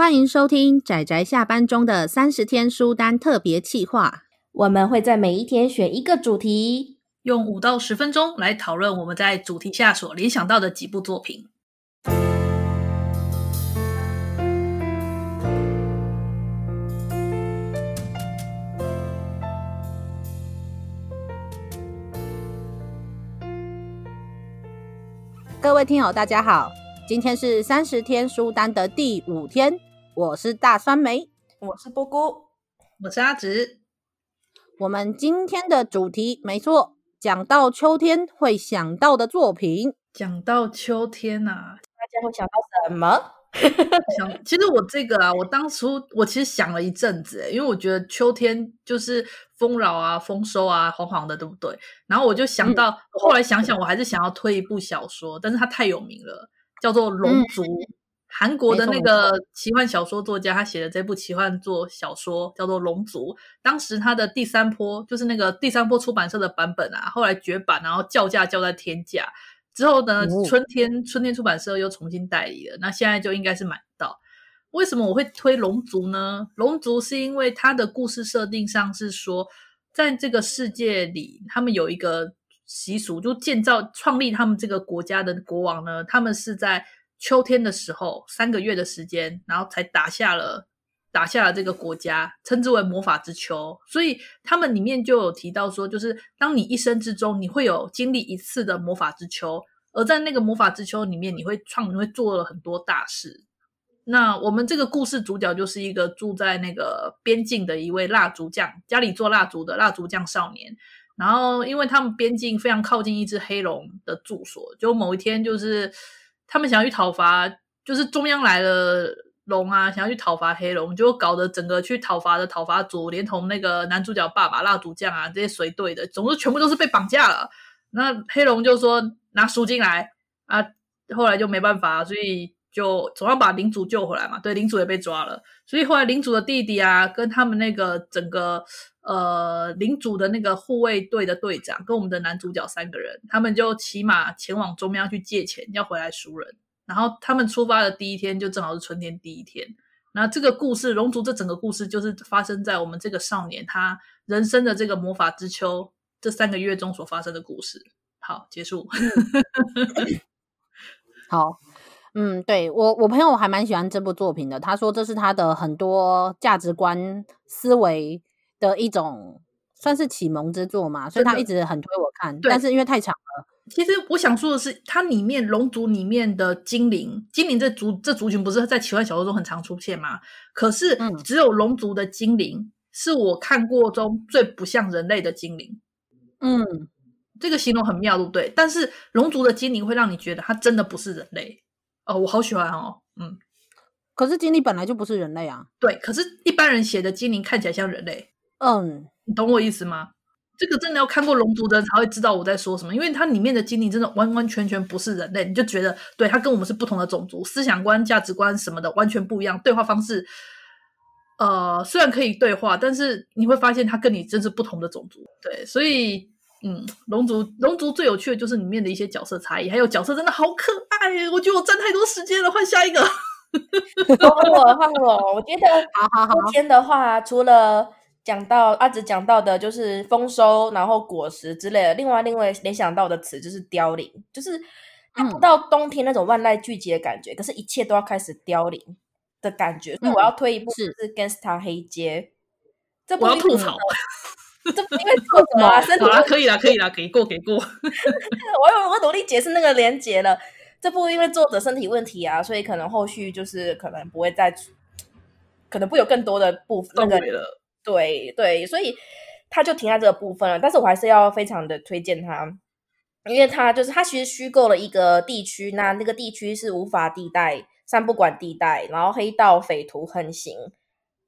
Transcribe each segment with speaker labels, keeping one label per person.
Speaker 1: 欢迎收听仔仔下班中的三十天书单特别企划。
Speaker 2: 我们会在每一天选一个主题，
Speaker 3: 用五到十分钟来讨论我们在主题下所联想到的几部作品。
Speaker 1: 各位听友，大家好，今天是三十天书单的第五天，我是大酸梅，
Speaker 2: 我是波姑，
Speaker 3: 我是阿直。
Speaker 1: 我们今天的主题没错，讲到秋天会想到的作品。
Speaker 3: 讲到秋天呐、啊，
Speaker 2: 大家会想到什么？
Speaker 3: 想，其实我这个啊，我当初我其实想了一阵子，因为我觉得秋天就是丰饶啊、丰收啊、黄黄的，对不对？然后我就想到，嗯、后来想想，我还是想要推一部小说，但是它太有名了，叫做《龙族》，嗯、韩国的那个奇幻小说作家，他写的这部奇幻作小说叫做《龙族》。当时他的第三波就是那个第三波出版社的版本啊，后来绝版，然后叫价叫在天价。之后呢，春天春天出版社又重新代理了，那现在就应该是买到。为什么我会推《龙族》呢？《龙族》是因为它的故事设定上是说，在这个世界里，他们有一个习俗，就建造创立他们这个国家的国王呢，他们是在秋天的时候三个月的时间，然后才打下了打下了这个国家，称之为魔法之秋。所以他们里面就有提到说，就是当你一生之中，你会有经历一次的魔法之秋。而在那个魔法之秋里面，你会创，你会做了很多大事。那我们这个故事主角就是一个住在那个边境的一位蜡烛匠，家里做蜡烛的蜡烛匠少年。然后，因为他们边境非常靠近一只黑龙的住所，就某一天，就是他们想要去讨伐，就是中央来了龙啊，想要去讨伐黑龙，就搞得整个去讨伐的讨伐组，连同那个男主角爸爸蜡烛匠啊这些随队的，总之全部都是被绑架了。那黑龙就说。拿赎金来啊！后来就没办法，所以就总要把领主救回来嘛。对，领主也被抓了，所以后来领主的弟弟啊，跟他们那个整个呃领主的那个护卫队的队长，跟我们的男主角三个人，他们就骑马前往中央去借钱，要回来赎人。然后他们出发的第一天，就正好是春天第一天。那这个故事，龙族这整个故事就是发生在我们这个少年他人生的这个魔法之秋这三个月中所发生的故事。好，结束。
Speaker 1: 好，嗯，对，我我朋友还蛮喜欢这部作品的。他说这是他的很多价值观思维的一种，算是启蒙之作嘛，所以他一直很推我看。但是因为太长了。
Speaker 3: 其实我想说的是，它里面龙族里面的精灵，精灵这族这族群不是在奇幻小说中很常出现吗？可是只有龙族的精灵是我看过中最不像人类的精灵。嗯。这个形容很妙，对不对？但是龙族的精灵会让你觉得它真的不是人类哦，我好喜欢哦，嗯。
Speaker 1: 可是精灵本来就不是人类啊。
Speaker 3: 对，可是一般人写的精灵看起来像人类，
Speaker 1: 嗯，
Speaker 3: 你懂我意思吗？这个真的要看过龙族的人才会知道我在说什么，因为它里面的精灵真的完完全全不是人类，你就觉得对它跟我们是不同的种族，思想观、价值观什么的完全不一样，对话方式，呃，虽然可以对话，但是你会发现它跟你真是不同的种族，对，所以。嗯，龙族龙族最有趣的就是里面的一些角色差异，还有角色真的好可爱，我觉得我占太多时间了，换下一个。
Speaker 2: 换我，换我。我觉得 今天的话，除了讲到阿紫讲到的，就是丰收，然后果实之类的。另外，另外联想到的词就是凋零，就是不到冬天那种万籁俱寂的感觉，嗯、可是一切都要开始凋零的感觉。所以我要推一部是《Gangsta 黑街》，这部
Speaker 3: 我要吐槽。
Speaker 2: 这因为作者啊，身体
Speaker 3: 好啦，可以啦，可以啦，给过给过。
Speaker 2: 我有我努力解释那个连结了。这部因为作者身体问题啊，所以可能后续就是可能不会再，可能不会有更多的部分。那个对对，所以他就停在这个部分了。但是我还是要非常的推荐他，因为他就是他其实虚构了一个地区，那那个地区是无法地带、三不管地带，然后黑道匪徒横行，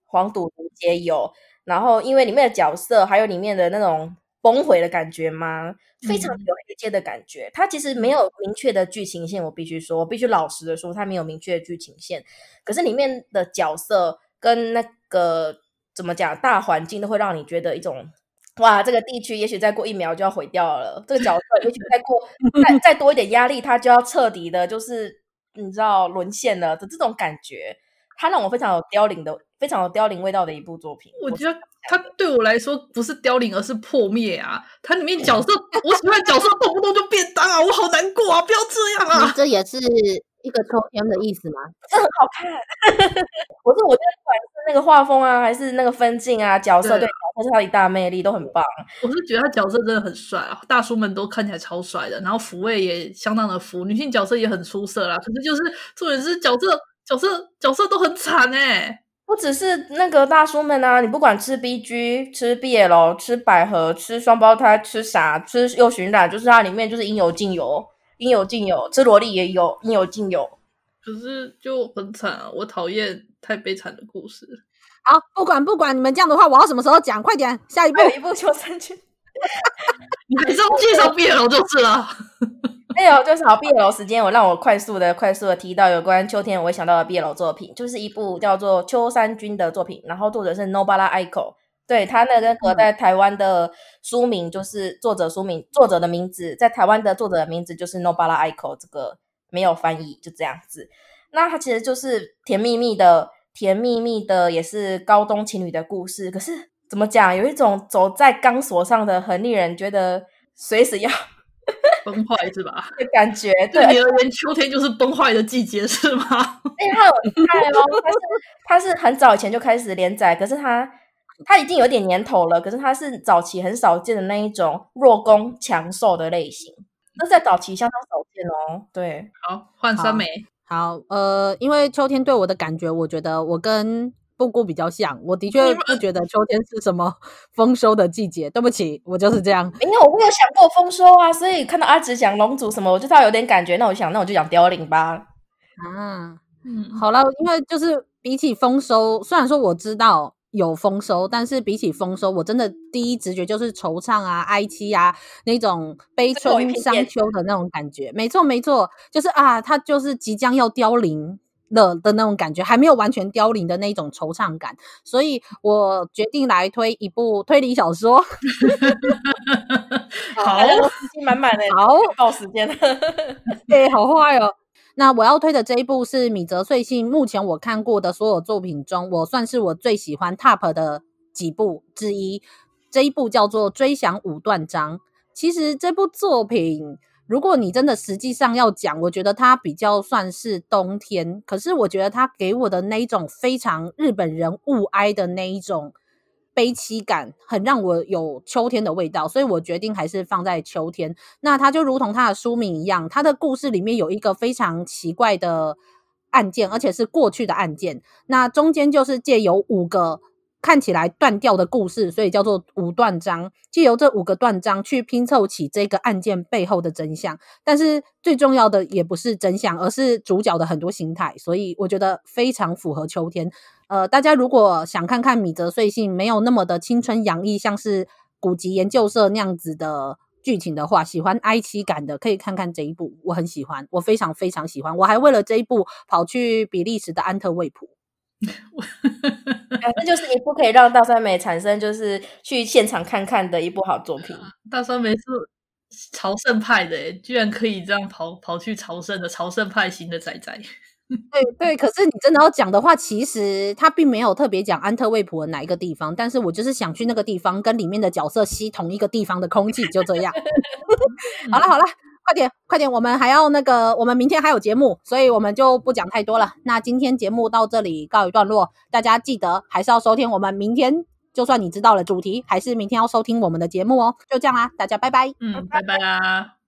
Speaker 2: 黄赌毒皆有。然后，因为里面的角色还有里面的那种崩毁的感觉嘛，非常有黑街的感觉。它其实没有明确的剧情线，我必须说，我必须老实的说，它没有明确的剧情线。可是里面的角色跟那个怎么讲，大环境都会让你觉得一种哇，这个地区也许再过一秒就要毁掉了。这个角色也许再过再再多一点压力，它就要彻底的，就是你知道沦陷了的这种感觉。它让我非常有凋零的、非常有凋零味道的一部作品。
Speaker 3: 我觉得它对我来说不是凋零，而是破灭啊！它里面角色，我喜欢角色动不动就变当啊，我好难过啊！不要这样啊！
Speaker 1: 这也是。一个秋天的意思吗？
Speaker 2: 这很好看。我是我觉得不管是那个画风啊，还是那个分镜啊，角色对，对角色他一大魅力都很棒。
Speaker 3: 我是觉得他角色真的很帅啊，大叔们都看起来超帅的，然后抚慰也相当的服，女性角色也很出色啦。可是就是重点是角色角色角色都很惨哎、欸，
Speaker 2: 不只是那个大叔们啊，你不管吃 BG、吃 BL、吃百合、吃双胞胎、吃啥、吃又寻染，就是它里面就是应有尽有。应有尽有，吃萝莉也有，应有尽有。
Speaker 3: 可是就很惨啊！我讨厌太悲惨的故事。
Speaker 1: 好，不管不管你们这样的话，我要什么时候讲？快点，下一步，
Speaker 2: 一步求生去。
Speaker 3: 你还是要介绍 BL 就是了。
Speaker 2: 哎呦，就是好 BL 时间，我让我快速的、快速的提到有关秋天我会想到的 BL 作品，就是一部叫做秋山君的作品，然后作者是 Nobara Aiko。对，他那个和在台湾的书名就是作者书名，作者的名字在台湾的作者的名字就是 Nobara Aiko，这个没有翻译，就这样子。那它其实就是甜蜜蜜的、甜蜜蜜的，也是高中情侣的故事。可是怎么讲，有一种走在钢索上的，很令人觉得随时要
Speaker 3: 崩坏，是吧？
Speaker 2: 的感觉。
Speaker 3: 对你而言，秋天就是崩坏的季节，是吗？
Speaker 2: 哎，他有太哦，他是他是很早以前就开始连载，可是他。他已经有点年头了，可是他是早期很少见的那一种弱攻强受的类型，那在早期相当少见哦。对，
Speaker 3: 好，换三枚。
Speaker 1: 好，呃，因为秋天对我的感觉，我觉得我跟布谷比较像。我的确不觉得秋天是什么 丰收的季节。对不起，我就是这样。
Speaker 2: 因为我没有想过丰收啊，所以看到阿直讲龙族什么，我就知道有点感觉。那我想，那我就讲凋零吧。
Speaker 1: 啊，嗯，好了，因为就是比起丰收，虽然说我知道。有丰收，但是比起丰收，我真的第一直觉就是惆怅啊、哀戚啊，那种悲春伤秋的那种感觉。没错，没错，就是啊，它就是即将要凋零了的那种感觉，还没有完全凋零的那种惆怅感。所以我决定来推一部推理小说。
Speaker 3: 好，
Speaker 2: 时间满满的，
Speaker 1: 好，
Speaker 2: 到时间了。
Speaker 1: 对，好坏哦。那我要推的这一部是米泽穗信，目前我看过的所有作品中，我算是我最喜欢 TOP 的几部之一。这一部叫做《追想五段章》。其实这部作品，如果你真的实际上要讲，我觉得它比较算是冬天。可是我觉得它给我的那一种非常日本人物哀的那一种。悲凄感很让我有秋天的味道，所以我决定还是放在秋天。那它就如同它的书名一样，它的故事里面有一个非常奇怪的案件，而且是过去的案件。那中间就是借由五个看起来断掉的故事，所以叫做五断章。借由这五个断章去拼凑起这个案件背后的真相。但是最重要的也不是真相，而是主角的很多心态。所以我觉得非常符合秋天。呃，大家如果想看看米泽穗信没有那么的青春洋溢，像是古籍研究社那样子的剧情的话，喜欢哀戚感的，可以看看这一部，我很喜欢，我非常非常喜欢，我还为了这一部跑去比利时的安特卫普。
Speaker 2: 反正就是一部可以让大酸梅产生就是去现场看看的一部好作品。
Speaker 3: 大酸梅是朝圣派的，居然可以这样跑跑去朝圣的朝圣派型的仔仔。
Speaker 1: 对对，可是你真的要讲的话，其实他并没有特别讲安特卫普的哪一个地方，但是我就是想去那个地方，跟里面的角色吸同一个地方的空气，就这样。好了好了，快点快点，我们还要那个，我们明天还有节目，所以我们就不讲太多了。那今天节目到这里告一段落，大家记得还是要收听我们明天，就算你知道了主题，还是明天要收听我们的节目哦。就这样啦，大家拜拜，
Speaker 3: 嗯，拜拜啦。